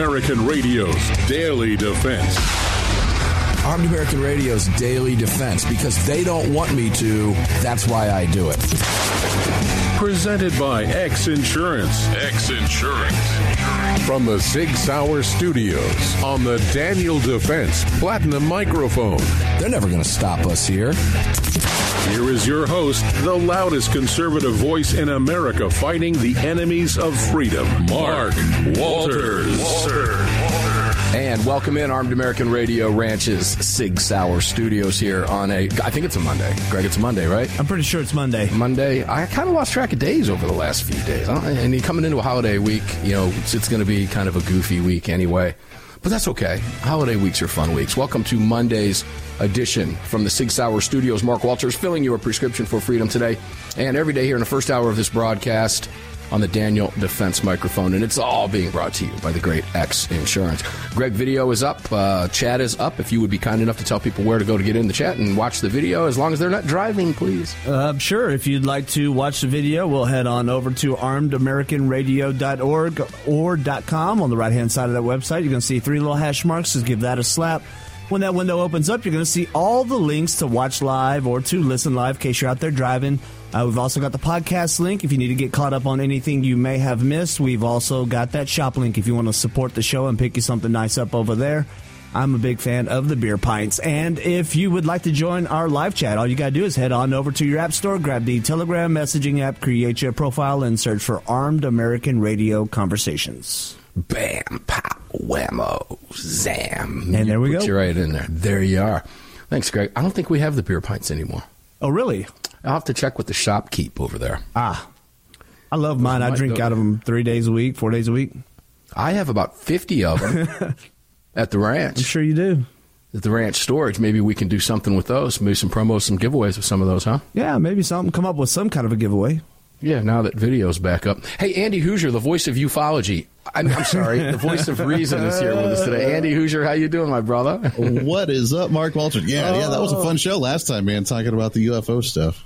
American Radio's Daily Defense. Armed American Radio's Daily Defense because they don't want me to. That's why I do it. Presented by X Insurance. X Insurance. From the Sig Sauer Studios on the Daniel Defense Platinum Microphone. They're never going to stop us here. Here is your host, the loudest conservative voice in America fighting the enemies of freedom, Mark Walters. And welcome in Armed American Radio Ranch's Sig Sauer Studios here on a, I think it's a Monday. Greg, it's a Monday, right? I'm pretty sure it's Monday. Monday. I kind of lost track of days over the last few days. And you coming into a holiday week, you know, it's, it's going to be kind of a goofy week anyway. But that's okay. Holiday weeks are fun weeks. Welcome to Monday's edition from the Sig Sauer Studios. Mark Walters filling your prescription for freedom today and every day here in the first hour of this broadcast on the Daniel Defense microphone. And it's all being brought to you by the great X Insurance. Greg, video is up. Uh, chat is up. If you would be kind enough to tell people where to go to get in the chat and watch the video, as long as they're not driving, please. Uh, sure, if you'd like to watch the video, we'll head on over to armedamericanradio.org or .com on the right-hand side of that website. You're going to see three little hash marks. Just give that a slap. When that window opens up, you're going to see all the links to watch live or to listen live in case you're out there driving. Uh, we've also got the podcast link if you need to get caught up on anything you may have missed. We've also got that shop link if you want to support the show and pick you something nice up over there. I'm a big fan of the beer pints. And if you would like to join our live chat, all you got to do is head on over to your app store, grab the Telegram messaging app, create your profile, and search for Armed American Radio Conversations. Bam, pow, whammo, zam. And there we Put go. you right in there. There you are. Thanks, Greg. I don't think we have the beer pints anymore. Oh, really? I'll have to check with the shopkeep over there. Ah. I love mine. I drink out of them three days a week, four days a week. I have about 50 of them at the I'm ranch. sure you do. At the ranch storage. Maybe we can do something with those. Maybe some promos, some giveaways with some of those, huh? Yeah, maybe something. Come up with some kind of a giveaway. Yeah, now that video's back up. Hey, Andy Hooser, the voice of ufology. I'm, I'm sorry, the voice of reason is here with us today. Andy Hooser, how you doing, my brother? what is up, Mark Walters? Yeah, yeah, that was a fun show last time, man, talking about the UFO stuff.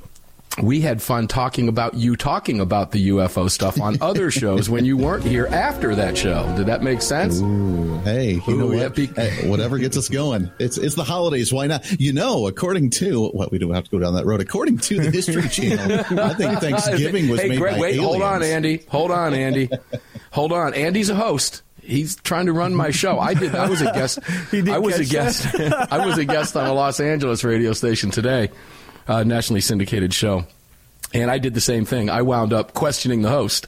We had fun talking about you talking about the UFO stuff on other shows when you weren't here after that show. Did that make sense? Ooh, hey, you Ooh, yeah, what? be- Hey, whatever gets us going. It's it's the holidays. Why not? You know, according to what we don't have to go down that road. According to the History Channel, I think Thanksgiving was hey, made Greg, by wait, hold on. Andy. Hold on, Andy. hold on. Andy's a host. He's trying to run my show. I did. I was a guest. He did I was a guest. I was a guest on a Los Angeles radio station today, uh, nationally syndicated show, and I did the same thing. I wound up questioning the host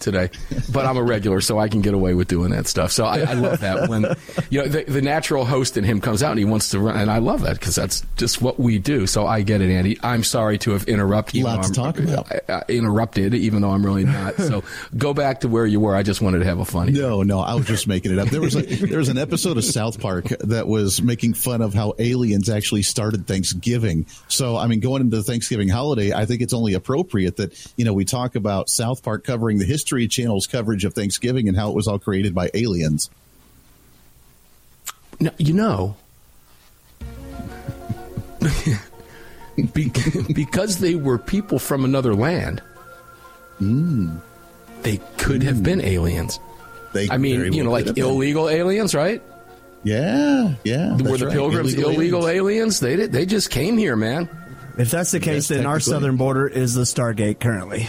today, but I'm a regular, so I can get away with doing that stuff. So I, I love that when you know the, the natural host in him comes out and he wants to run, and I love that because that's just what we do. So I get it, Andy. I'm sorry to have interrupted. Lots to talk about. uh, interrupted, even though I'm really not. So go back to where you were. I just wanted to have a funny. No, no, I was just making it up. There was a there was an episode of South Park that was making fun of how aliens actually started Thanksgiving. So, I mean, going into the Thanksgiving holiday, I think it's only appropriate that you know we talk about South Park covering the History Channel's coverage of Thanksgiving and how it was all created by aliens. No, you know, because they were people from another land, hmm. they could have hmm. been aliens. They, I mean, you know, like could have been. illegal aliens, right? Yeah, yeah. Were the right. pilgrims illegal, aliens. aliens? They did, they just came here, man. If that's the case, Yes, then our southern border is the Stargate currently.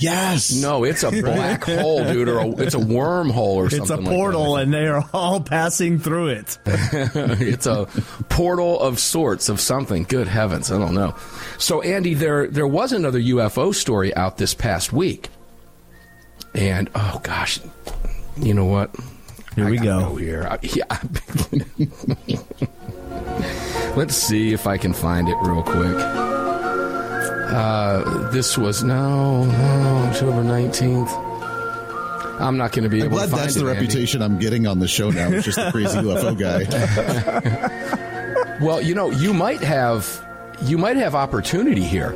Yes. No, it's a black hole, dude, or a, it's a wormhole or something. It's a like portal, and they are all passing through it. it's a portal of sorts of something. Good heavens, I don't know. So, Andy, there there was another UFO story out this past week, and oh gosh, you know what? Here I we gotta go. here, I- yeah. Let's see if I can find it real quick. Uh, this was no, no October nineteenth. I'm not going to be I'm able glad to find that's it, the Andy. reputation I'm getting on the show now. It's just the crazy UFO guy. Well, you know, you might have you might have opportunity here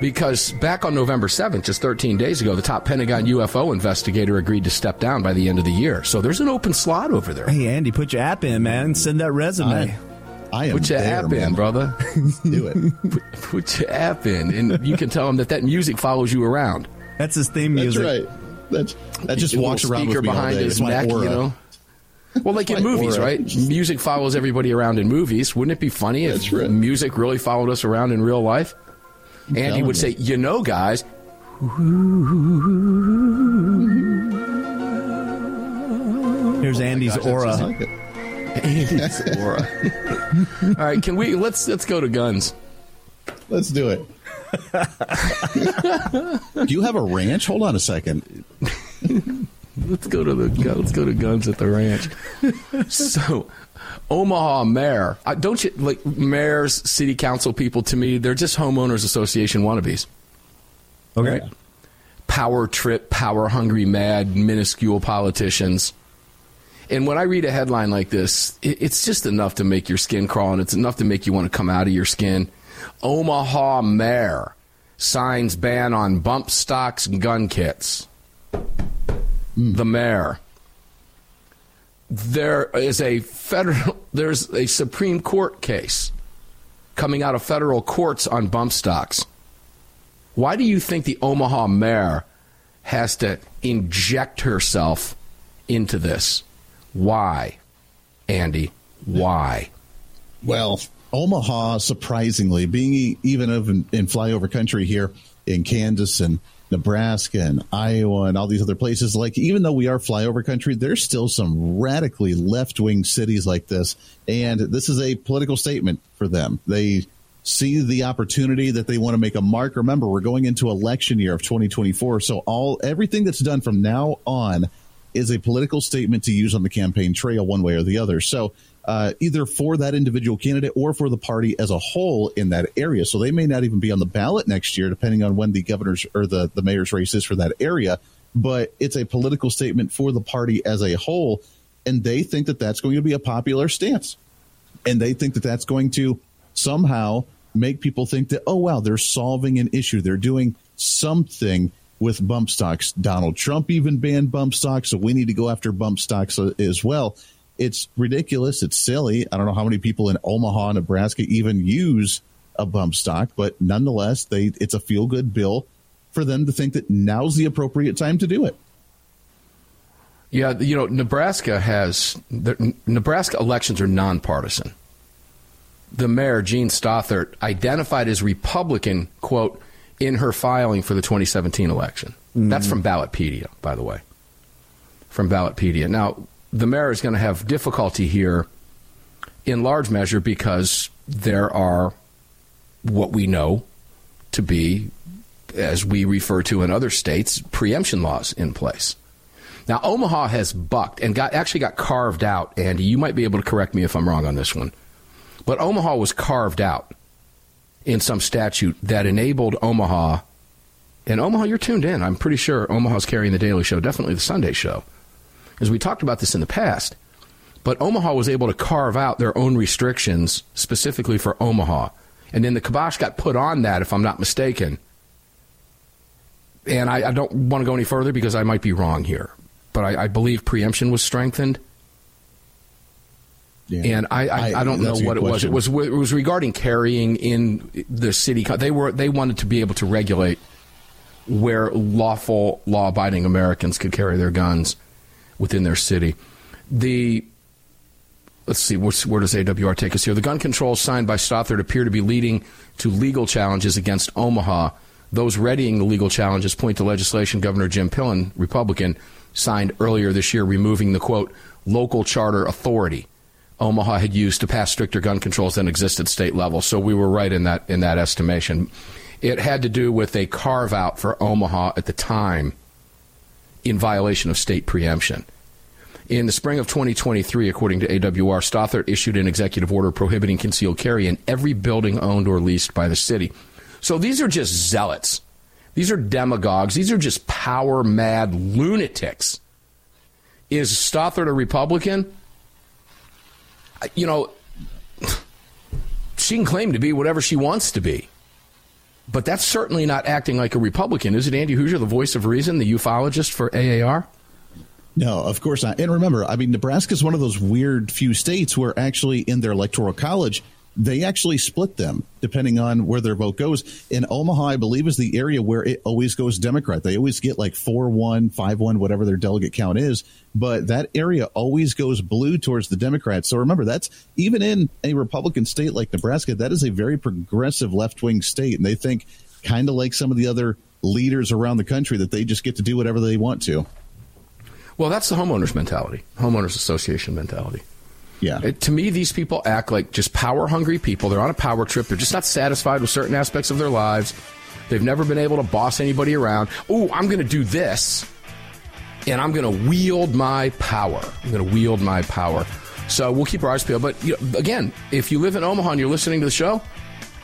because back on November 7th, just 13 days ago, the top Pentagon UFO investigator agreed to step down by the end of the year. So there's an open slot over there. Hey, Andy, put your app in, man. Send that resume. I, I am Put your there, app man. in, brother. Do it. Put your app in, and you can tell them that that music follows you around. That's his theme That's music. right. That's that just walks little around speaker with me all behind day. his It's my neck, aura. you know. Well, like in movies, aura. right? Music follows everybody around in movies. Wouldn't it be funny if right. music really followed us around in real life? Andy telling would you. say, "You know, guys, Here's oh Andy's Gosh, that's just aura. Like it. Andy's aura." All right, can we let's let's go to guns. Let's do it. do you have a ranch? Hold on a second. Let's go to the let's go to guns at the ranch. so, Omaha mayor, uh, don't you like mayors, city council people? To me, they're just homeowners association wannabes. Okay. Right? Power trip, power hungry, mad, minuscule politicians. And when I read a headline like this, it, it's just enough to make your skin crawl, and it's enough to make you want to come out of your skin. Omaha mayor signs ban on bump stocks and gun kits. The mayor. There is a federal. There's a Supreme Court case coming out of federal courts on bump stocks. Why do you think the Omaha mayor has to inject herself into this? Why, Andy? Why? Well, Omaha, surprisingly, being even in, in flyover country here in Kansas and Nebraska and Iowa and all these other places, like even though we are flyover country, there's still some radically left wing cities like this. And this is a political statement for them. They see the opportunity that they want to make a mark. Remember, we're going into election year of 2024. So all everything that's done from now on is a political statement to use on the campaign trail one way or the other. So uh, either for that individual candidate or for the party as a whole in that area. So they may not even be on the ballot next year, depending on when the governor's or the, the mayor's race is for that area. But it's a political statement for the party as a whole. And they think that that's going to be a popular stance. And they think that that's going to somehow make people think that, oh, wow, they're solving an issue. They're doing something with bump stocks. Donald Trump even banned bump stocks, so we need to go after bump stocks uh, as well. It's ridiculous. It's silly. I don't know how many people in Omaha, Nebraska even use a bump stock, but nonetheless, they it's a feel good bill for them to think that now's the appropriate time to do it. Yeah, you know, Nebraska has Nebraska elections are nonpartisan. The mayor, Jean Stothert, identified as Republican, quote, in her filing for the 2017 election. That's mm-hmm. from Ballotpedia, by the way. From Ballotpedia. Now, the mayor is going to have difficulty here in large measure because there are what we know to be, as we refer to in other states, preemption laws in place. Now, Omaha has bucked and got actually got carved out. Andy, you might be able to correct me if I'm wrong on this one, but Omaha was carved out in some statute that enabled Omaha. And Omaha, you're tuned in. I'm pretty sure Omaha's carrying the Daily Show, definitely the Sunday Show, as we talked about this in the past. But Omaha was able to carve out their own restrictions specifically for Omaha, and then the kibosh got put on that, if I'm not mistaken. And I, I don't want to go any further because I might be wrong here but I, I believe preemption was strengthened. Yeah. And I, I, I, don't know what it was. It was it was regarding carrying in the city. They were they wanted to be able to regulate where lawful law abiding Americans could carry their guns within their city. The let's see what's, where does AWR take us here? The gun controls signed by Stothert appear to be leading to legal challenges against Omaha. Those readying the legal challenges point to legislation Governor Jim Pillen, Republican, signed earlier this year, removing the quote local charter authority Omaha had used to pass stricter gun controls than exist at state level. So we were right in that in that estimation. It had to do with a carve out for Omaha at the time in violation of state preemption. In the spring of 2023, according to AWR, Stothert issued an executive order prohibiting concealed carry in every building owned or leased by the city. So these are just zealots. These are demagogues. These are just power mad lunatics Is Stothert a Republican? You know, she can claim to be whatever she wants to be. But that's certainly not acting like a Republican. Is it Andy Hooser, the voice of reason, the ufologist for AAR? No, of course not. And remember, I mean, Nebraska is one of those weird few states where actually in their electoral college, they actually split them depending on where their vote goes. In Omaha, I believe, is the area where it always goes Democrat. They always get like 4 1, 5 1, whatever their delegate count is. But that area always goes blue towards the Democrats. So remember, that's even in a Republican state like Nebraska, that is a very progressive left wing state. And they think, kind of like some of the other leaders around the country, that they just get to do whatever they want to. Well, that's the homeowners mentality, homeowners association mentality. Yeah. It, to me, these people act like just power hungry people. They're on a power trip. They're just not satisfied with certain aspects of their lives. They've never been able to boss anybody around. Oh, I'm going to do this, and I'm going to wield my power. I'm going to wield my power. So we'll keep our eyes peeled. But you know, again, if you live in Omaha and you're listening to the show,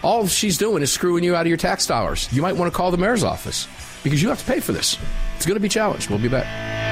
all she's doing is screwing you out of your tax dollars. You might want to call the mayor's office because you have to pay for this. It's going to be challenged. We'll be back.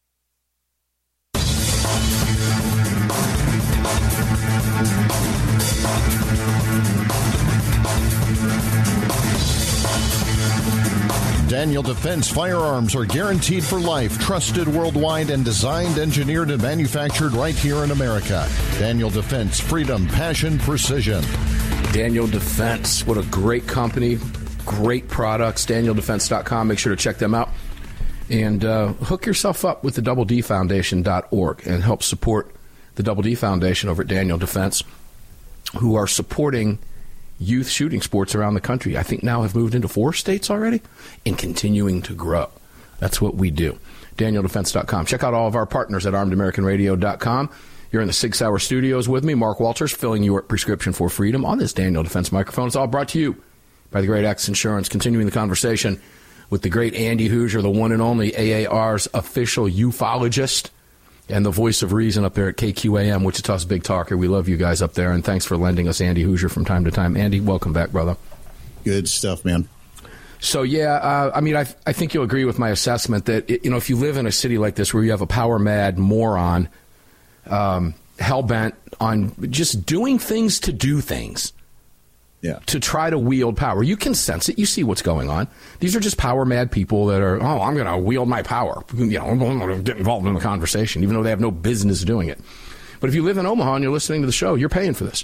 Defense firearms are guaranteed for life, trusted worldwide, and designed, engineered, and manufactured right here in America. Daniel Defense, freedom, passion, precision. Daniel Defense, what a great company, great products. DanielDefense.com. Make sure to check them out. And uh, hook yourself up with the Double D Foundation.org and help support the Double D Foundation over at Daniel Defense, who are supporting youth shooting sports around the country. I think now have moved into four states already and continuing to grow. That's what we do. DanielDefense.com. Check out all of our partners at ArmedAmericanRadio.com. You're in the Sig Sauer Studios with me, Mark Walters, filling your prescription for freedom on this Daniel Defense microphone. It's all brought to you by the great X Insurance. Continuing the conversation with the great Andy Hooser, the one and only AAR's official ufologist and the voice of reason up there at KQAM, Wichita's Big Talker. We love you guys up there, and thanks for lending us Andy Hooser from time to time. Andy, welcome back, brother. Good stuff, man. So yeah, uh, I mean, I, I think you'll agree with my assessment that you know if you live in a city like this where you have a power mad moron, um, hell bent on just doing things to do things, yeah. to try to wield power. You can sense it. You see what's going on. These are just power mad people that are, oh, I'm going to wield my power. You know, I'm going to get involved in the conversation, even though they have no business doing it. But if you live in Omaha and you're listening to the show, you're paying for this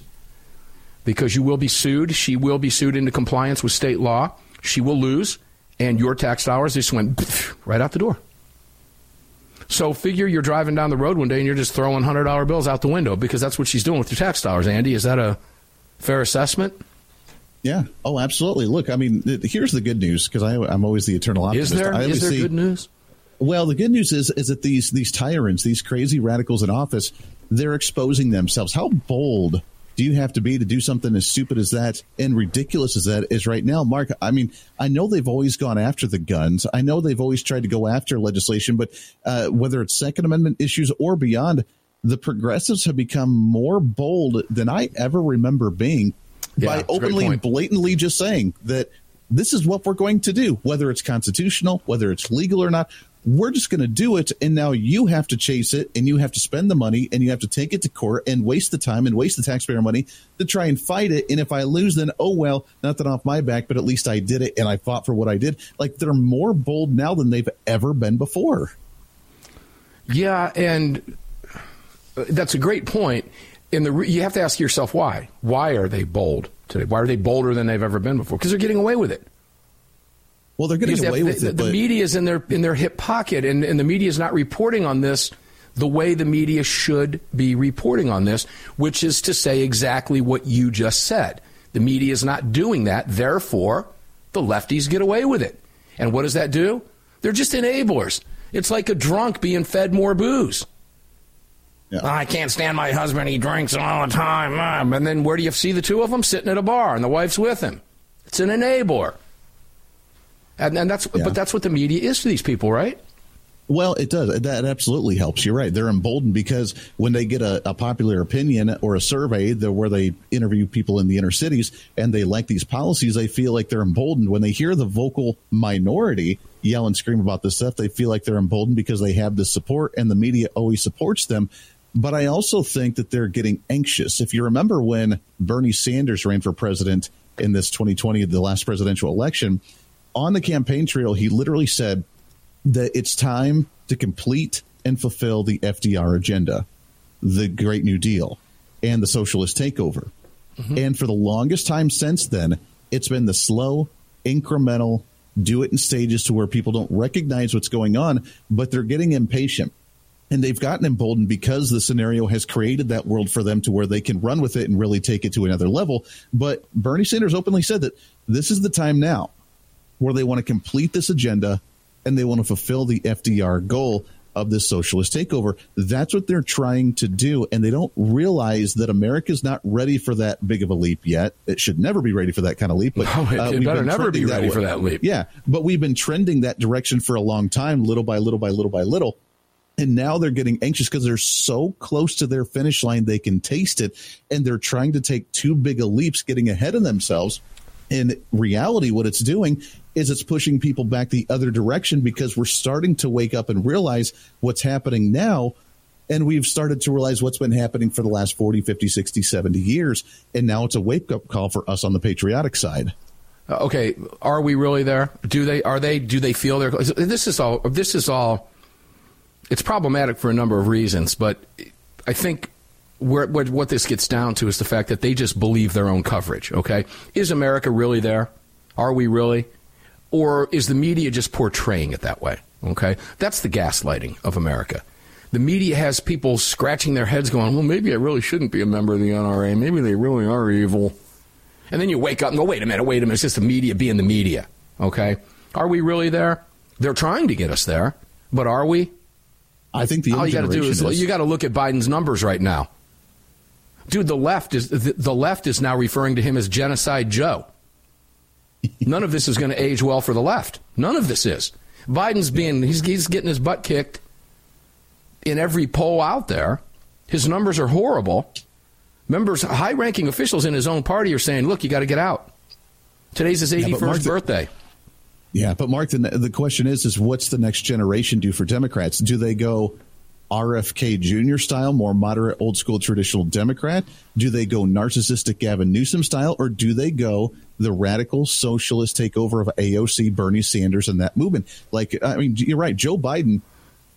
because you will be sued. She will be sued into compliance with state law. She will lose, and your tax dollars just went right out the door. So figure you're driving down the road one day and you're just throwing hundred dollar bills out the window because that's what she's doing with your tax dollars. Andy, is that a fair assessment? Yeah. Oh, absolutely. Look, I mean, here's the good news because I'm always the eternal optimist. Is there I is there see- good news? Well, the good news is is that these these tyrants, these crazy radicals in office, they're exposing themselves. How bold do you have to be to do something as stupid as that and ridiculous as that is right now, Mark? I mean, I know they've always gone after the guns. I know they've always tried to go after legislation, but uh, whether it's Second Amendment issues or beyond, the progressives have become more bold than I ever remember being Yeah, by it's a great openly and blatantly just saying that this is what we're going to do, whether it's constitutional, whether it's legal or not. We're just going to do it. And now you have to chase it and you have to spend the money and you have to take it to court and waste the time and waste the taxpayer money to try and fight it. And if I lose, then oh well, nothing off my back, but at least I did it and I fought for what I did. Like they're more bold now than they've ever been before. Yeah, and uh, that's a great point. And the you have to ask yourself why. Why are they bold today? Why are they bolder than they've ever been before? Because they're getting away with it. Well, they're getting Because away have- with the, it. the media is in their in their hip pocket, and, and the media is not reporting on this the way the media should be reporting on this, which is to say exactly what you just said. The media is not doing that, therefore, the lefties get away with it. And what does that do? They're just enablers. It's like a drunk being fed more booze. Yeah. I can't stand my husband. He drinks all the time. Um, And then where do you see the two of them? Sitting at a bar, and the wife's with him. It's an enabler. And, and that's, Yeah. but that's what the media is to these people, right? Well, it does. That absolutely helps. You're right. They're emboldened because when they get a, a popular opinion or a survey where they interview people in the inner cities and they like these policies, they feel like they're emboldened. When they hear the vocal minority yell and scream about this stuff, they feel like they're emboldened because they have the support and the media always supports them. But I also think that they're getting anxious. If you remember when Bernie Sanders ran for president in this 2020, the last presidential election, on the campaign trail, he literally said, that it's time to complete and fulfill the FDR agenda, the Great New Deal, and the socialist takeover. Mm-hmm. And for the longest time since then, it's been the slow, incremental, do it in stages to where people don't recognize what's going on, but they're getting impatient. And they've gotten emboldened because the scenario has created that world for them to where they can run with it and really take it to another level. But Bernie Sanders openly said that this is the time now where they want to complete this agenda and they want to fulfill the FDR goal of this socialist takeover. That's what they're trying to do. And they don't realize that America's not ready for that big of a leap yet. It should never be ready for that kind of leap. But no, it, uh, better never be ready for that leap. Yeah. But we've been trending that direction for a long time, little by little by little by little. And now they're getting anxious because they're so close to their finish line, they can taste it. And they're trying to take too big a leaps, getting ahead of themselves. In reality, what it's doing is it's pushing people back the other direction because we're starting to wake up and realize what's happening now. And we've started to realize what's been happening for the last 40, 50, 60, 70 years. And now it's a wake up call for us on the patriotic side. Uh, okay, are we really there? Do they? Are they? Do they feel they're? This is all. This is all it's problematic for a number of reasons, but I think where, what, what this gets down to is the fact that they just believe their own coverage. Okay, is America really there? Are we really? Or is the media just portraying it that way? Okay, that's the gaslighting of America. The media has people scratching their heads, going, "Well, maybe I really shouldn't be a member of the NRA. Maybe they really are evil." And then you wake up and go, "Wait a minute, wait a minute. It's just the media being the media." Okay, are we really there? They're trying to get us there, but are we? I think the all you got to do is, is you got to look at Biden's numbers right now. Dude, the left is the, left is now referring to him as genocide Joe. None of this is going to age well for the left. None of this is. Biden's being he's, he's getting his butt kicked in every poll out there. His numbers are horrible. Members, high-ranking officials in his own party are saying, "Look, you got to get out." Today's his 81st yeah, birthday. Yeah, but Mark, the, the question is, is what's the next generation do for Democrats? Do they go RFK Jr. style, more moderate, old school, traditional Democrat? Do they go narcissistic Gavin Newsom style, or do they go the radical socialist takeover of AOC, Bernie Sanders, and that movement? Like, I mean, you're right. Joe Biden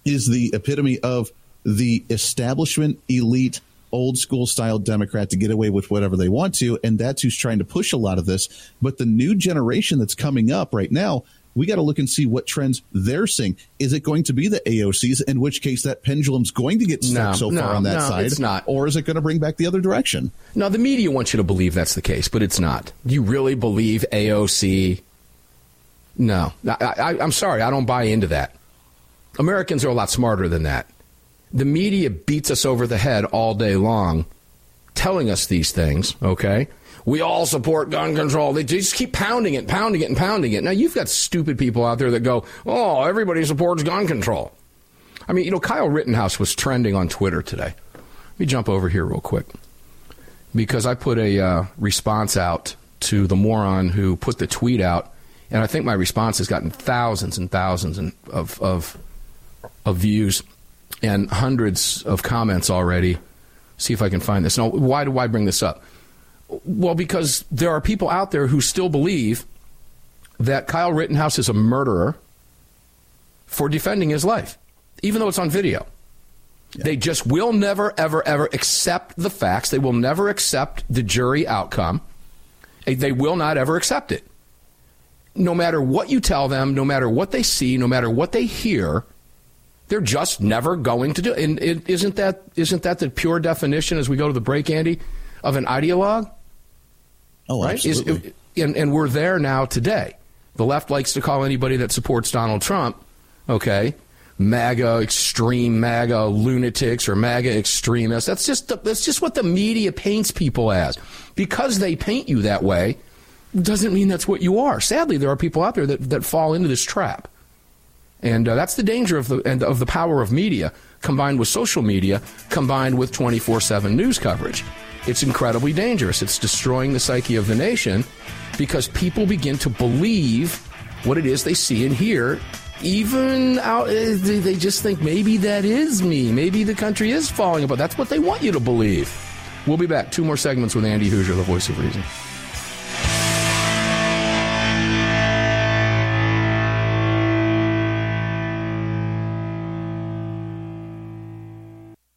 is the epitome of the establishment elite old school style Democrat to get away with whatever they want to. And that's who's trying to push a lot of this. But the new generation that's coming up right now, we got to look and see what trends they're seeing. Is it going to be the AOCs? In which case, that pendulum's going to get stuck no, so no, far on that no, side. It's not. Or is it going to bring back the other direction? No, the media wants you to believe that's the case, but it's not. You really believe AOC? No. I, am sorry. I don't buy into that. Americans are a lot smarter than that. The media beats us over the head all day long telling us these things, okay? We all support gun control. They just keep pounding it, pounding it, and pounding it. Now, you've got stupid people out there that go, oh, everybody supports gun control. I mean, you know, Kyle Rittenhouse was trending on Twitter today. Let me jump over here real quick because I put a uh, response out to the moron who put the tweet out, and I think my response has gotten thousands and thousands of, of, of views and hundreds of comments already. See if I can find this. Now, why do I bring this up? Well, because there are people out there who still believe that Kyle Rittenhouse is a murderer for defending his life, even though it's on video. Yeah. They just will never, ever, ever accept the facts. They will never accept the jury outcome. They will not ever accept it. No matter what you tell them, no matter what they see, no matter what they hear, they're just never going to do it. And isn't that isn't that the pure definition as we go to the break, Andy, of an ideologue? Oh, right? absolutely. Is, and, and we're there now today. The left likes to call anybody that supports Donald Trump, okay, MAGA extreme MAGA lunatics or MAGA extremists. That's just the, that's just what the media paints people as. Because they paint you that way, doesn't mean that's what you are. Sadly, there are people out there that, that fall into this trap. And uh, that's the danger of the and of the power of media combined with social media, combined with 24/7 news coverage. It's incredibly dangerous. It's destroying the psyche of the nation because people begin to believe what it is they see and hear. Even out, eh, they just think maybe that is me. Maybe the country is falling apart. That's what they want you to believe. We'll be back. Two more segments with Andy Hooser, the voice of reason.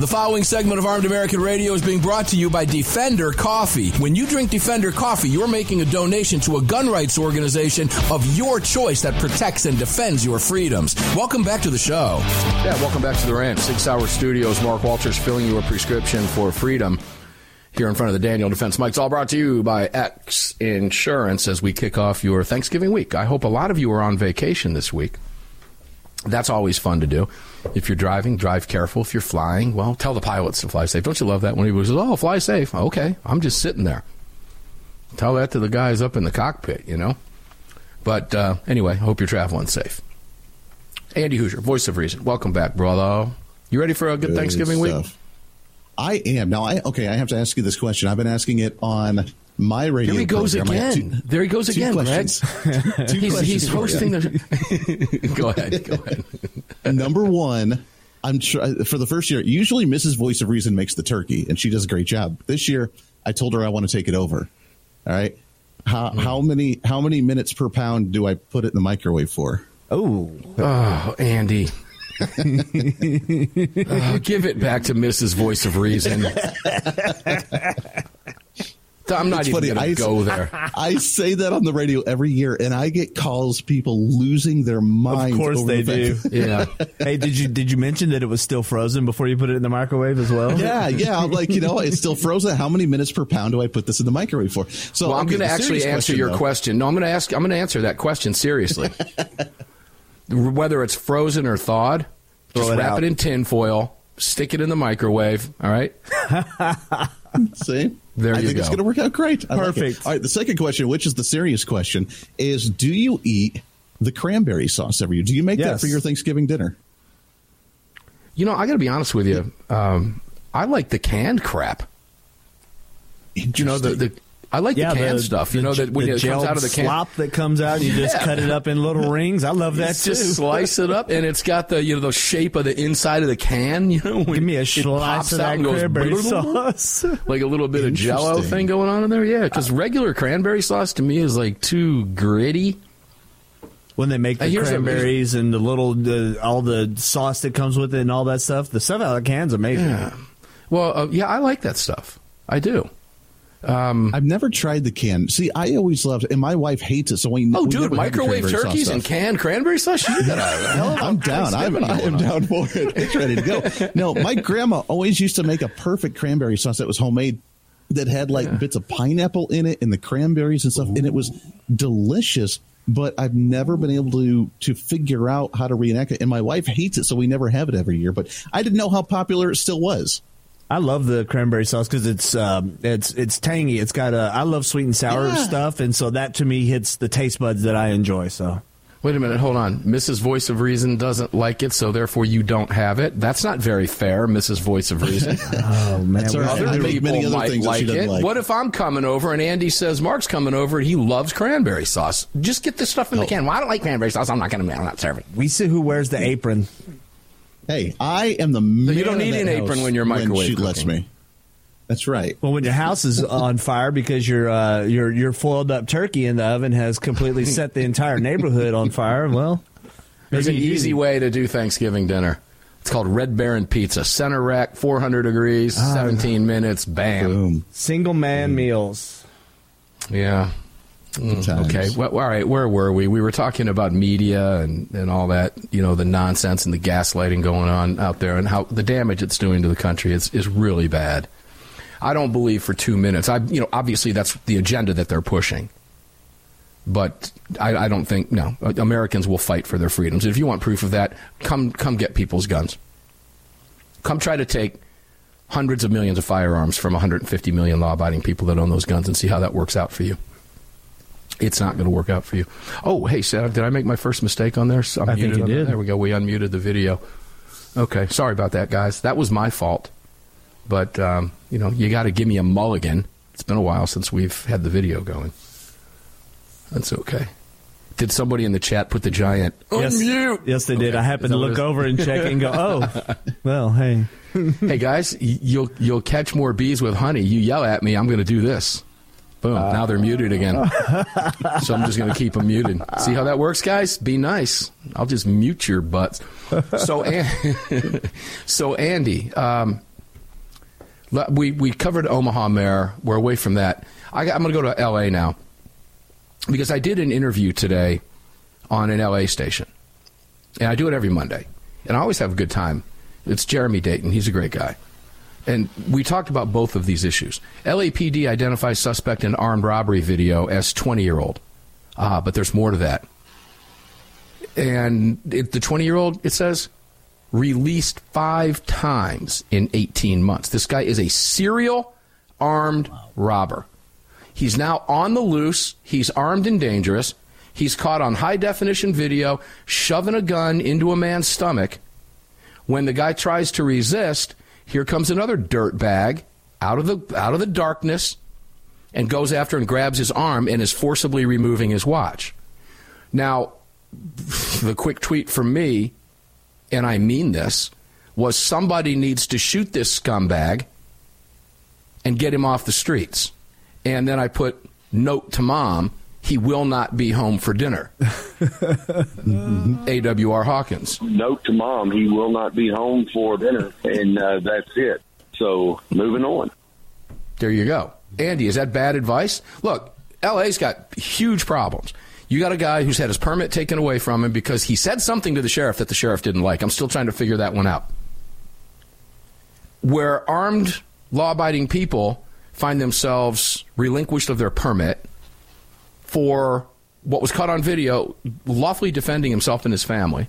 The following segment of Armed American Radio is being brought to you by Defender Coffee. When you drink Defender Coffee, you're making a donation to a gun rights organization of your choice that protects and defends your freedoms. Welcome back to the show. Yeah, welcome back to the ranch. Sig Sauer Studios. Mark Walters filling you a prescription for freedom here in front of the Daniel Defense Mike's all brought to you by X Insurance as we kick off your Thanksgiving week. I hope a lot of you are on vacation this week. That's always fun to do. If you're driving, drive careful. If you're flying, well, tell the pilots to fly safe. Don't you love that when he says, "Oh, fly safe"? Okay, I'm just sitting there. Tell that to the guys up in the cockpit, you know. But uh, anyway, hope you're traveling safe. Andy Hooser, voice of reason. Welcome back, brother. You ready for a good, good Thanksgiving stuff. week? I am now. I okay. I have to ask you this question. I've been asking it on my radio. There he goes program. Again. two- there he goes again, questions. Two he's, questions he's hosting the. go ahead. Go ahead. Number one, I'm tr- for the first year. Usually, Mrs. Voice of Reason makes the turkey, and she does a great job. This year, I told her I want to take it over. All right. How, mm-hmm. how many how many minutes per pound do I put it in the microwave for? Oh, Oh, Andy. Oh, give it back to Mrs. Voice of Reason. I'm not It's even going to go there. I say that on the radio every year, and I get calls people losing their minds. of course over they the do. Yeah. hey, did you did you mention that it was still frozen before you put it in the microwave as well? Yeah, yeah. I'm like, you know, it's still frozen. How many minutes per pound do I put this in the microwave for? So Well, I'm okay, going to actually serious answer your though- question. No, I'm going to ask. I'm going to answer that question seriously. Whether it's frozen or thawed, Throw just it wrap out. it in tin foil, stick it in the microwave. All right. See, There I you think it's going to work out great. I like. Perfect. All right. The second question, which is the serious question, is: Do you eat the cranberry sauce every year? Do you make that for your Thanksgiving dinner? You know, I got to be honest with you. Um, I like the canned crap. You know the, the I like the canned stuff. You know that when the it comes out of the can, slop that comes out, and you just cut it up in little rings. I love that It's too. just slice it up, and it's got the you know the shape of the inside of the can. You know, when Give me a it slice pops of out that and goes cranberry sauce. like a little bit of Jello thing going on in there. Yeah, because regular cranberry sauce to me is like too gritty. when they make the Hey, here's cranberries and the little the, all the sauce that comes with it and all that stuff, the stuff out of the can's amazing. Yeah. Well, uh, yeah, I like that stuff. I do. Um, I've never tried the can. See, I always loved, and my wife hates it. So we oh, we dude, never had the microwave turkeys and canned cranberry sauce. You got a hell of a I'm down. I'm, I am down for it. It's ready to go. No, my grandma always used to make a perfect cranberry sauce that was homemade that had like bits of pineapple in it and the cranberries and stuff, and it was delicious. But I've never been able to to figure out how to reenact it. And my wife hates it, so we never have it every year. But I didn't know how popular it still was. I love the cranberry sauce because it's um, it's it's tangy. It's got a. I love sweet and sour Yeah. stuff, and so that to me hits the taste buds that I enjoy. So Wait a minute, hold on. Mrs. Voice of Reason doesn't like it, so therefore you don't have it. That's not very fair, Mrs. Voice of Reason. oh man, That's right. Other people many other might things that like she doesn't it. like. What if I'm coming over and Andy says Mark's coming over and he loves cranberry sauce? Just get this stuff in the can. Well, I don't like cranberry sauce. I'm not going to. I'm not serving. we see who wears the apron. Hey, I am the man you don't need an apron when you're microwave she lets me. That's right. Well, when your house is on fire because your uh, your your foiled up turkey in the oven has completely set the entire neighborhood on fire, well, There's an easy way to do Thanksgiving dinner. It's called Red Baron Pizza. Center rack, 400 degrees, Ah. 17 minutes, bam. Boom. Single man meals. Yeah. Mm, okay. Well, all right. Where were we? We were talking about media and, and all that, you know, the nonsense and the gaslighting going on out there and how the damage it's doing to the country is, is really bad. I don't believe for two minutes. I, you know, obviously that's the agenda that they're pushing. But I, I don't think, no, Americans will fight for their freedoms. If you want proof of that, come, come get people's guns. Come try to take hundreds of millions of firearms from 150 million law abiding people that own those guns and see how that works out for you. It's not going to work out for you. Oh, hey, Sarah, did I make my first mistake on there? I'm I think you did. There we go. We unmuted the video. Okay, sorry about that, guys. That was my fault. But um, you know, you got to give me a mulligan. It's been a while since we've had the video going. That's okay. Did somebody in the chat put the giant Yes, unmute? yes, they did. Okay. I happened to look is? over and check and go, oh, well, hey. hey guys, you'll you'll catch more bees with honey. You yell at me, I'm going to do this. Boom! now they're muted again. so I'm just going to keep them muted. See how that works, guys? Be nice. I'll just mute your butts. So, An- so Andy, um, we we covered Omaha Mayor. We're away from that. I, I'm going to go to L.A. now because I did an interview today on an L.A. station, and I do it every Monday, and I always have a good time. It's Jeremy Dayton. He's a great guy. And we talked about both of these issues. LAPD identifies suspect in armed robbery video as 20 year old. Uh, but there's more to that. And it, the 20 year old, it says, released five times in 18 months. This guy is a serial armed robber. He's now on the loose. He's armed and dangerous. He's caught on high definition video shoving a gun into a man's stomach. When the guy tries to resist, here comes another dirt bag out of the out of the darkness and goes after and grabs his arm and is forcibly removing his watch. Now, the quick tweet from me, and I mean this, was somebody needs to shoot this scumbag and get him off the streets. And then I put note to mom, he will not be home for dinner. AWR Hawkins. Note to mom, he will not be home for dinner, and uh, that's it. So moving on. There you go. Andy, is that bad advice? Look, LA's got huge problems. You got a guy who's had his permit taken away from him because he said something to the sheriff that the sheriff didn't like. I'm still trying to figure that one out. Where armed, law abiding people find themselves relinquished of their permit for what was caught on video, lawfully defending himself and his family.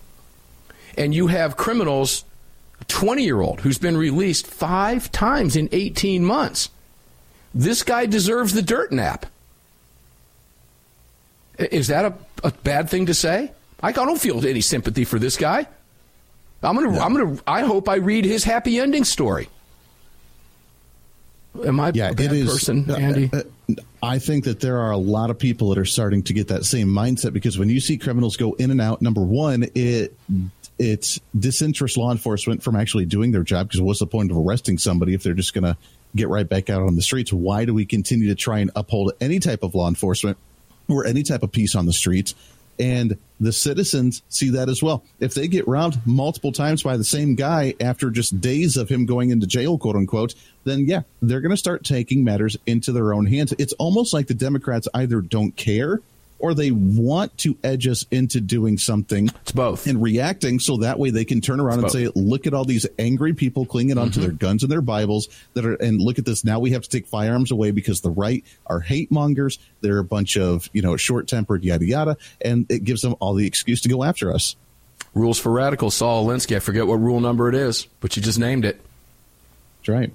And you have criminals, a 20 year old who's been released five times in 18 months. This guy deserves the dirt nap. Is that a, a bad thing to say? I don't feel any sympathy for this guy. I'm gonna. I'm gonna. I hope I read his happy ending story. Am I yeah, a bad it is, person, uh, Andy? uh, I think that there are a lot of people that are starting to get that same mindset because when you see criminals go in and out, number one, it it disinterests law enforcement from actually doing their job because what's the point of arresting somebody if they're just going to get right back out on the streets? Why do we continue to try and uphold any type of law enforcement or any type of peace on the streets? And the citizens see that as well. If they get robbed multiple times by the same guy after just days of him going into jail, quote unquote, then yeah, they're going to start taking matters into their own hands. It's almost like the Democrats either don't care or they want to edge us into doing something. It's both. And reacting so that way they can turn around It's and both. say, look at all these angry people clinging onto Mhm. their guns and their Bibles that are, and look at this. Now we have to take firearms away because the right are hate mongers. They're a bunch of, you know, short tempered, yada, yada. And it gives them all the excuse to go after us. Rules for radicals, Saul Alinsky. I forget what rule number it is, but you just named it. That's right.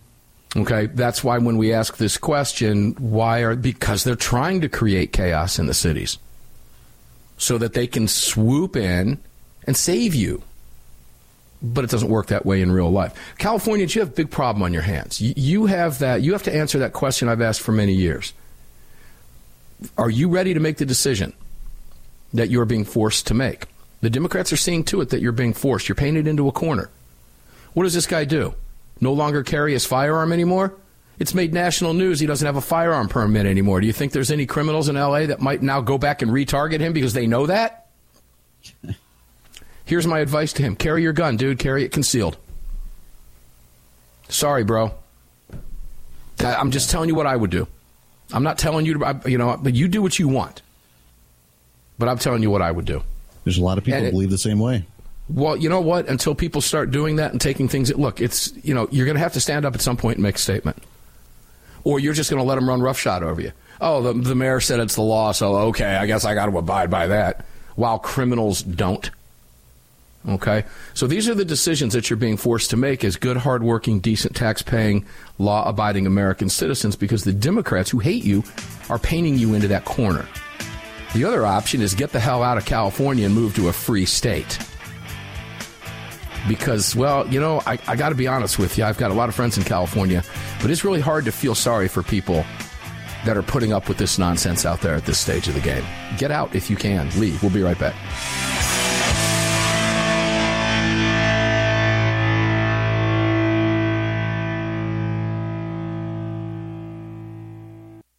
Okay, that's why when we ask this question, why are because they're trying to create chaos in the cities so that they can swoop in and save you. But it doesn't work that way in real life. Californians, you have a big problem on your hands. You have that. You have to answer that question I've asked for many years. Are you ready to make the decision that you're being forced to make? The Democrats are seeing to it that you're being forced. You're painted into a corner. What does this guy do? No longer carry his firearm anymore? It's made national news. He doesn't have a firearm permit anymore. Do you think there's any criminals in LA that might now go back and retarget him because they know that? Here's my advice to him carry your gun, dude. Carry it concealed. Sorry, bro. I- I'm just telling you what I would do. I'm not telling you to, you know, but you do what you want. But I'm telling you what I would do. There's a lot of people And that it- believe the same way. Well, you know what? Until people start doing that and taking things, look, it's you know you're going to have to stand up at some point and make a statement, or you're just going to let them run roughshod over you. Oh, the, the mayor said it's the law, so okay, I guess I got to abide by that. While criminals don't. Okay, so these are the decisions that you're being forced to make as good, hardworking, decent, tax-paying, law-abiding American citizens, because the Democrats who hate you are painting you into that corner. The other option is get the hell out of California and move to a free state because, well, you know, I, I got to be honest with you. I've got a lot of friends in California, but it's really hard to feel sorry for people that are putting up with this nonsense out there at this stage of the game. Get out if you can. Leave. We'll be right back.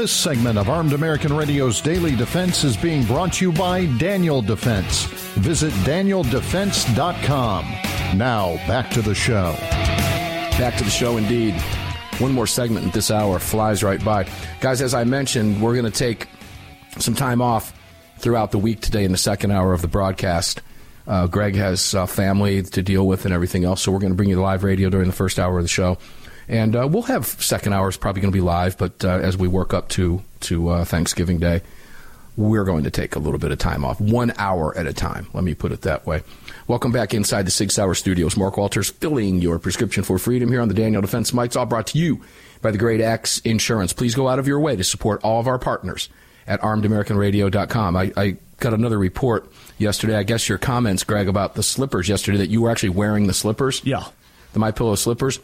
This segment of Armed American Radio's Daily Defense is being brought to you by Daniel Defense. Visit danieldefense.com. Now, back to the show. Back to the show, indeed. One more segment at this hour flies right by. Guys, as I mentioned, we're going to take some time off throughout the week today in the second hour of the broadcast. Uh, Greg has uh, family to deal with and everything else, so we're going to bring you live radio during the first hour of the show. And uh, we'll have second hours probably going to be live, but uh, as we work up to to uh, Thanksgiving Day, we're going to take a little bit of time off, one hour at a time. Let me put it that way. Welcome back inside the Sig Sauer Studios. Mark Walters filling your prescription for freedom here on the Daniel Defense Mics, all brought to you by the great X Insurance. Please go out of your way to support all of our partners at armedamericanradio.com. I, I got another report yesterday. I guess your comments, Greg, about the slippers yesterday that you were actually wearing the slippers. Yeah. The My Pillow slippers.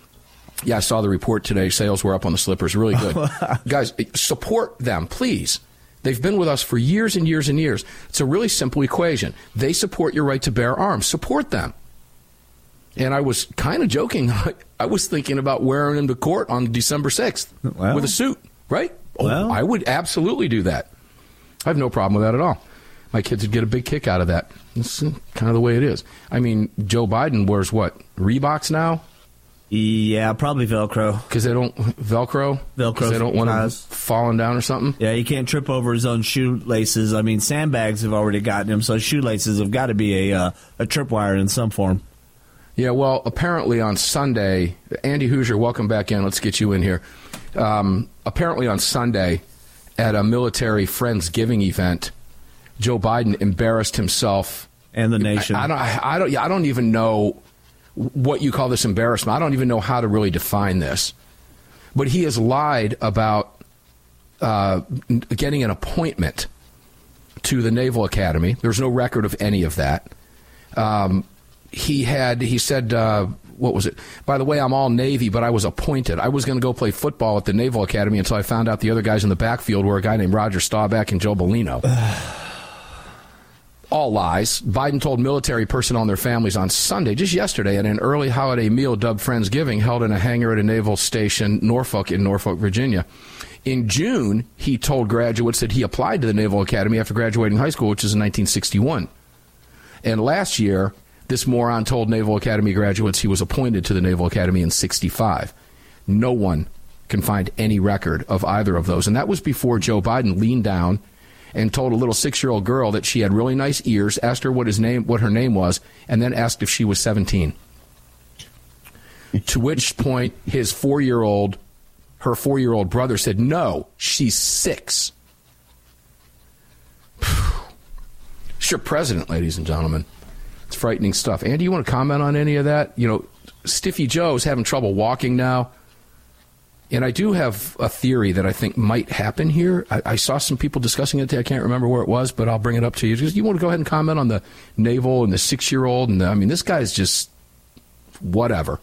Yeah, I saw the report today. Sales were up on the slippers. Really good. Guys, support them, please. They've been with us for years and years and years. It's a really simple equation. They support your right to bear arms. Support them. And I was kind of joking. I was thinking about wearing them to court on December 6th Well. with a suit, right? Oh, I would absolutely do that. I have no problem with that at all. my kids would get a big kick out of that. It's kind of the way it is. I mean, Joe Biden wears what Reeboks now Yeah, probably Velcro. because they don't Velcro. Velcro. they don't want him falling down or something. Yeah, he can't trip over his own shoelaces. I mean, sandbags have already gotten him, so shoelaces have got to be a uh, a tripwire in some form. Yeah, well, apparently on Sunday, Andy Hooser, welcome back in. Let's get you in here. Um, apparently on Sunday, at a military Friendsgiving event, Joe Biden embarrassed himself and the nation. I, I don't. I, I don't. Yeah, I don't even know what you call this embarrassment. I don't even know how to really define this. But he has lied about uh, getting an appointment to the Naval Academy. There's no record of any of that. Um, he had. He said. Uh, what was it? By the way, I'm all Navy, but I was appointed. I was going to go play football at the Naval Academy until I found out the other guys in the backfield were a guy named Roger Staubach and Joe Bellino. all lies. Biden told military personnel and their families on Sunday, just yesterday, at an early holiday meal dubbed Friendsgiving held in a hangar at a naval station, Norfolk, in Norfolk, Virginia. In June, he told graduates that he applied to the Naval Academy after graduating high school, which is in 1961. And last year, this moron told Naval Academy graduates he was appointed to the Naval Academy in 65. No one can find any record of either of those. And that was before Joe Biden leaned down and told a little six year old girl that she had really nice ears, asked her what his name what her name was, and then asked if she was 17. to which point his four year old her four year old brother said, No, she's six. It's your president, ladies and gentlemen. It's frightening stuff. Andy, you want to comment on any of that? You know, Stiffy Joe's having trouble walking now. And I do have a theory that I think might happen here. I, I saw some people discussing it today. I can't remember where it was, but I'll bring it up to you. Just, you want to go ahead and comment on the naval and the six year old? And the, I mean, this guy's just whatever.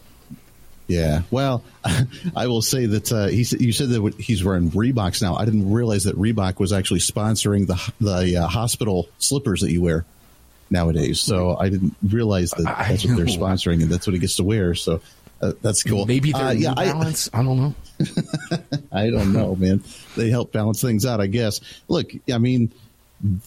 Yeah, well, I will say that uh, he you said that he's wearing Reeboks now. I didn't realize that Reebok was actually sponsoring the the uh, hospital slippers that you wear nowadays. So I didn't realize that that's what they're sponsoring, and that's what he gets to wear. So uh, that's cool. Maybe they're Uh, yeah, I, Balance. I don't know. I don't know, man. They help balance things out, I guess. Look, I mean,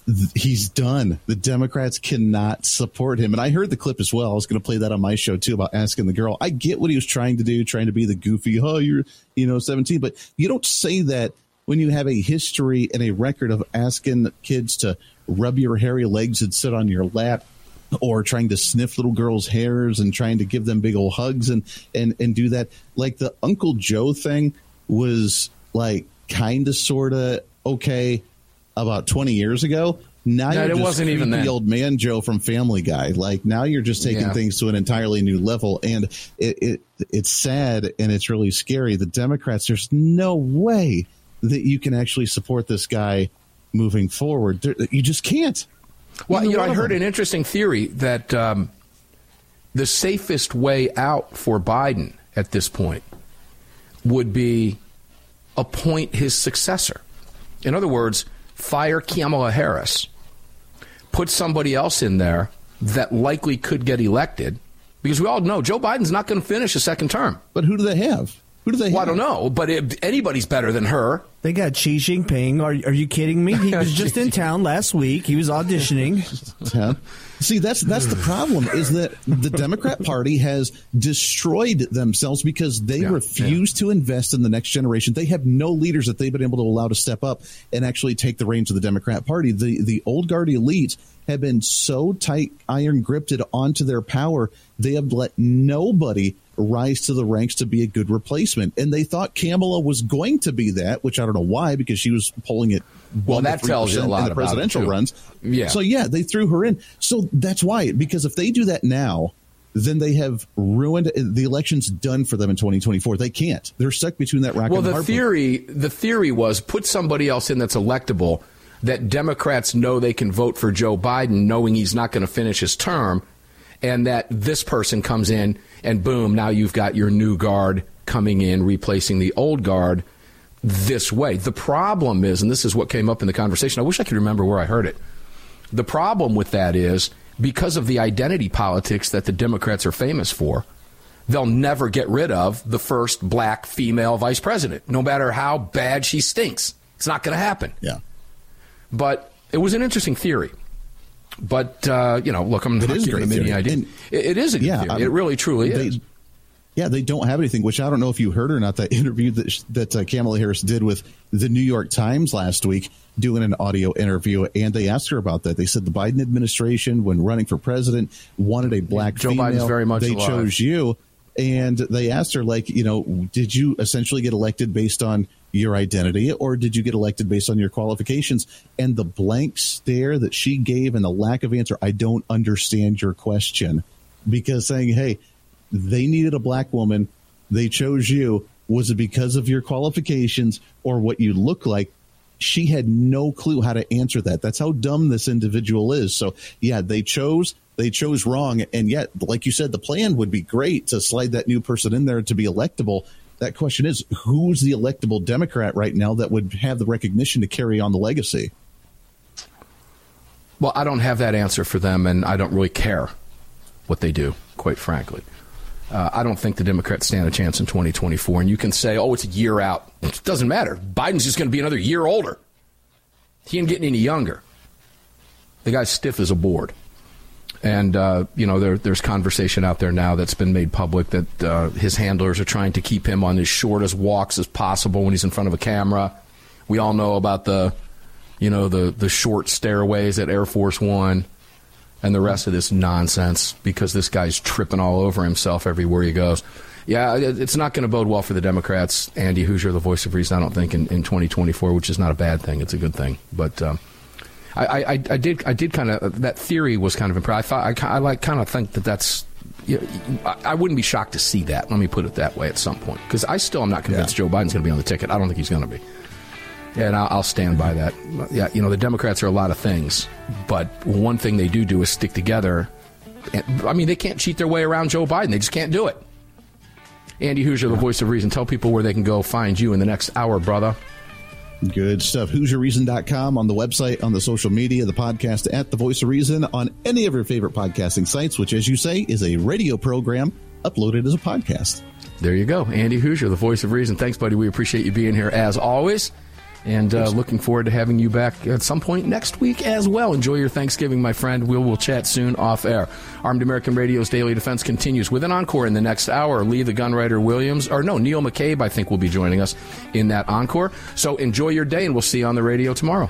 th- he's done. The Democrats cannot support him. And I heard the clip as well. I was going to play that on my show too about asking the girl. I get what he was trying to do, trying to be the goofy, oh, you're, you know, 17, but you don't say that when you have a history and a record of asking kids to rub your hairy legs and sit on your lap or trying to sniff little girls' hairs and trying to give them big old hugs and and and do that. Like the Uncle Joe thing was like kind of sort of okay about 20 years ago. Now No, you're it just wasn't even then. old man Joe from Family Guy. Like now you're just taking Yeah. things to an entirely new level, and it, it it's sad and it's really scary. The Democrats, there's no way that you can actually support this guy moving forward. There, you just can't. Well, you know, I heard an interesting theory that um, the safest way out for Biden at this point would be appoint his successor. In other words, fire Kamala Harris, put somebody else in there that likely could get elected, because we all know Joe Biden's not going to finish a second term. But who do they have? Who do they Well, I don't know, but if anybody's better than her. They got Xi Jinping. Are, are you kidding me? He was just in town last week. He was auditioning. See, that's that's the problem is that the Democrat Party has destroyed themselves because they Yeah, refuse to invest in the next generation. They have no leaders that they've been able to allow to step up and actually take the reins of the Democrat Party. The the old guard elites have been so tight iron gripped onto their power, they have let nobody rise to the ranks to be a good replacement. And they thought Kamala was going to be that, which I don't know why, because she was pulling it Well, 1 to that tells you a lot in the about presidential runs. Yeah. So yeah, they threw her in. So that's why, because if they do that now, then they have ruined the election's done for them in 2024. They can't. They're stuck between that rock Well, and the the theory the theory was put somebody else in that's electable that Democrats know they can vote for Joe Biden, knowing he's not going to finish his term, and that this person comes in and boom, now you've got your new guard coming in, replacing the old guard this way. The problem is, and this is what came up in the conversation. I wish I could remember where I heard it. The problem with that is because of the identity politics that the Democrats are famous for, they'll never get rid of the first black female vice president, no matter how bad she stinks. It's not going to happen. Yeah. But it was an interesting theory. But uh, you know, look, I'm It not giving them any idea. And- It- it is a good Yeah, theory. It really, truly they- is. Yeah, they don't have anything, which I don't know if you heard or not. That interview that that uh, Kamala Harris did with the New York Times last week, doing an audio interview, and they asked her about that. They said the Biden administration, when running for president, wanted a black Joe female. Biden's very much they alive. chose you, and they asked her like, you know, did you essentially get elected based on your identity, or did you get elected based on your qualifications? And the blank stare that she gave and the lack of answer, I don't understand your question, because saying, hey they needed a black woman. They chose you. Was it because of your qualifications or what you look like? She had no clue how to answer that. That's how dumb this individual is. So, yeah, they chose. They chose wrong. And yet, like you said, the plan would be great to slide that new person in there to be electable. That question is who's the electable Democrat right now that would have the recognition to carry on the legacy? Well, I don't have that answer for them, and I don't really care what they do, quite frankly. Uh, I don't think the Democrats stand a chance in 2024. And you can say, oh, it's a year out. It doesn't matter. Biden's just going to be another year older. He ain't getting any younger. The guy's stiff as a board. And, uh, you know, there, there's conversation out there now that's been made public that uh, his handlers are trying to keep him on as short as walks as possible when he's in front of a camera. We all know about the, you know, the, the short stairways at Air Force One and the rest of this nonsense because this guy's tripping all over himself everywhere he goes. Yeah, it's not going to bode well for the Democrats. Andy Hooser, the voice of reason, I don't think in, in 2024, which is not a bad thing. It's a good thing. But um, I, I, I did I did kind of that theory was kind of impressive. I thought I, I like kind of think that that's. You know, I wouldn't be shocked to see that. Let me put it that way at some point because I still am not convinced Joe Biden's going to be on the ticket. I don't think he's going to be. And I'll, I'll stand by that. Yeah, you know, the Democrats are a lot of things, but one thing they do do is stick together. I mean, they can't cheat their way around Joe Biden. They just can't do it. Andy Hooser, the voice of reason. Tell people where they can go find you in the next hour, brother. Good stuff. HooserReason.com on the website, on the social media, the podcast at The Voice of Reason, on any of your favorite podcasting sites, which, as you say, is a radio program uploaded as a podcast. There you go. Andy Hooser, the voice of reason. Thanks, buddy. We appreciate you being here as always. And uh, looking forward to having you back at some point next week as well. Enjoy your Thanksgiving, my friend. We'll, we'll chat soon off air. Armed American Radio's Daily Defense continues with an encore in the next hour. Lee the Gunwriter Williams, or no, Neil McCabe, I think, will be joining us in that encore. So enjoy your day, and we'll see you on the radio tomorrow.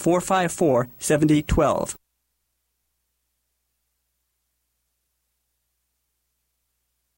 454 7012.